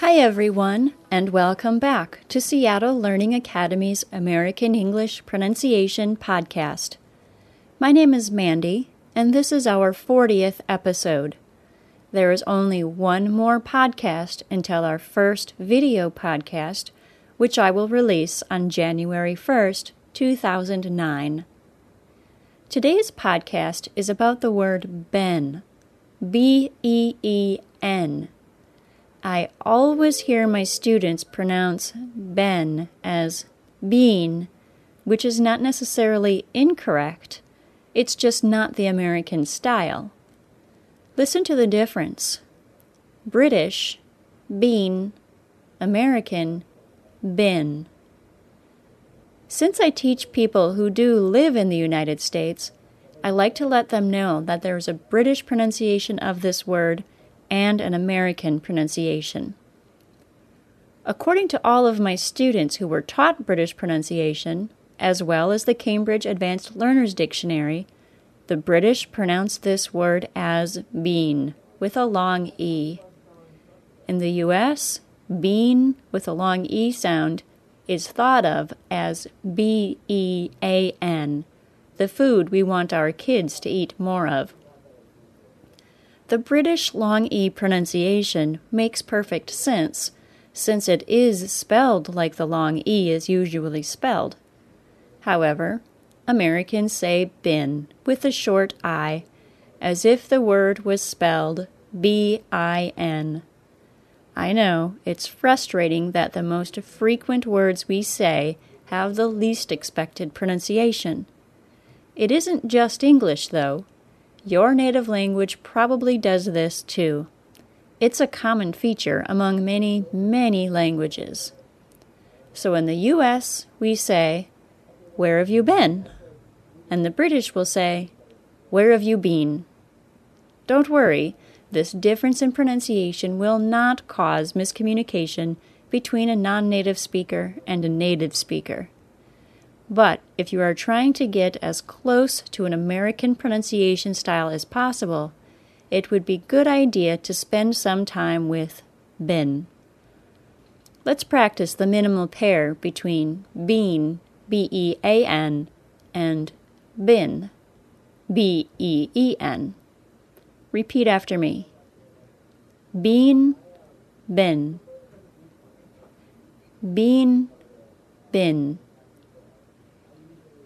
Hi, everyone, and welcome back to Seattle Learning Academy's American English Pronunciation Podcast. My name is Mandy, and this is our 40th episode. There is only one more podcast until our first video podcast, which I will release on January 1st, 2009. Today's podcast is about the word ben, B E E N. I always hear my students pronounce ben as bean, which is not necessarily incorrect, it's just not the American style. Listen to the difference British, bean, American, bin. Since I teach people who do live in the United States, I like to let them know that there is a British pronunciation of this word and an American pronunciation. According to all of my students who were taught British pronunciation, as well as the Cambridge Advanced Learners Dictionary, the British pronounce this word as bean with a long E. In the US, bean with a long E sound is thought of as B E A N, the food we want our kids to eat more of. The British long E pronunciation makes perfect sense, since it is spelled like the long E is usually spelled. However, Americans say bin with a short I, as if the word was spelled B I N. I know it's frustrating that the most frequent words we say have the least expected pronunciation. It isn't just English, though. Your native language probably does this too. It's a common feature among many, many languages. So in the US, we say, Where have you been? And the British will say, Where have you been? Don't worry, this difference in pronunciation will not cause miscommunication between a non native speaker and a native speaker. But if you are trying to get as close to an American pronunciation style as possible, it would be good idea to spend some time with been. Let's practice the minimal pair between bean, B E A N, and bin, B E E N. Repeat after me. Bean, bin. Bean, bin.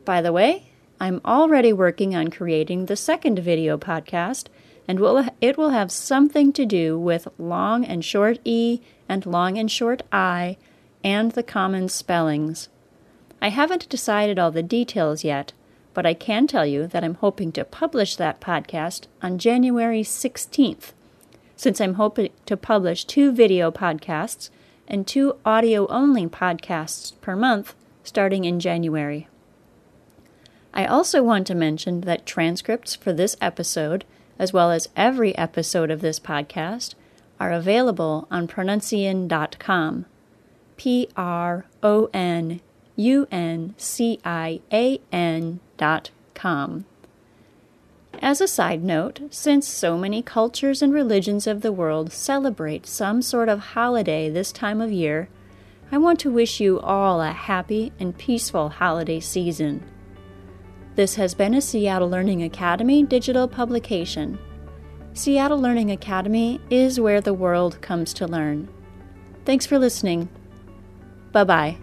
By the way, I'm already working on creating the second video podcast, and will, it will have something to do with long and short E and long and short I and the common spellings. I haven't decided all the details yet, but I can tell you that I'm hoping to publish that podcast on January 16th, since I'm hoping to publish two video podcasts and two audio only podcasts per month starting in January. I also want to mention that transcripts for this episode, as well as every episode of this podcast, are available on pronuncian.com. P R O N U N C I A N dot com. As a side note, since so many cultures and religions of the world celebrate some sort of holiday this time of year, I want to wish you all a happy and peaceful holiday season. This has been a Seattle Learning Academy digital publication. Seattle Learning Academy is where the world comes to learn. Thanks for listening. Bye bye.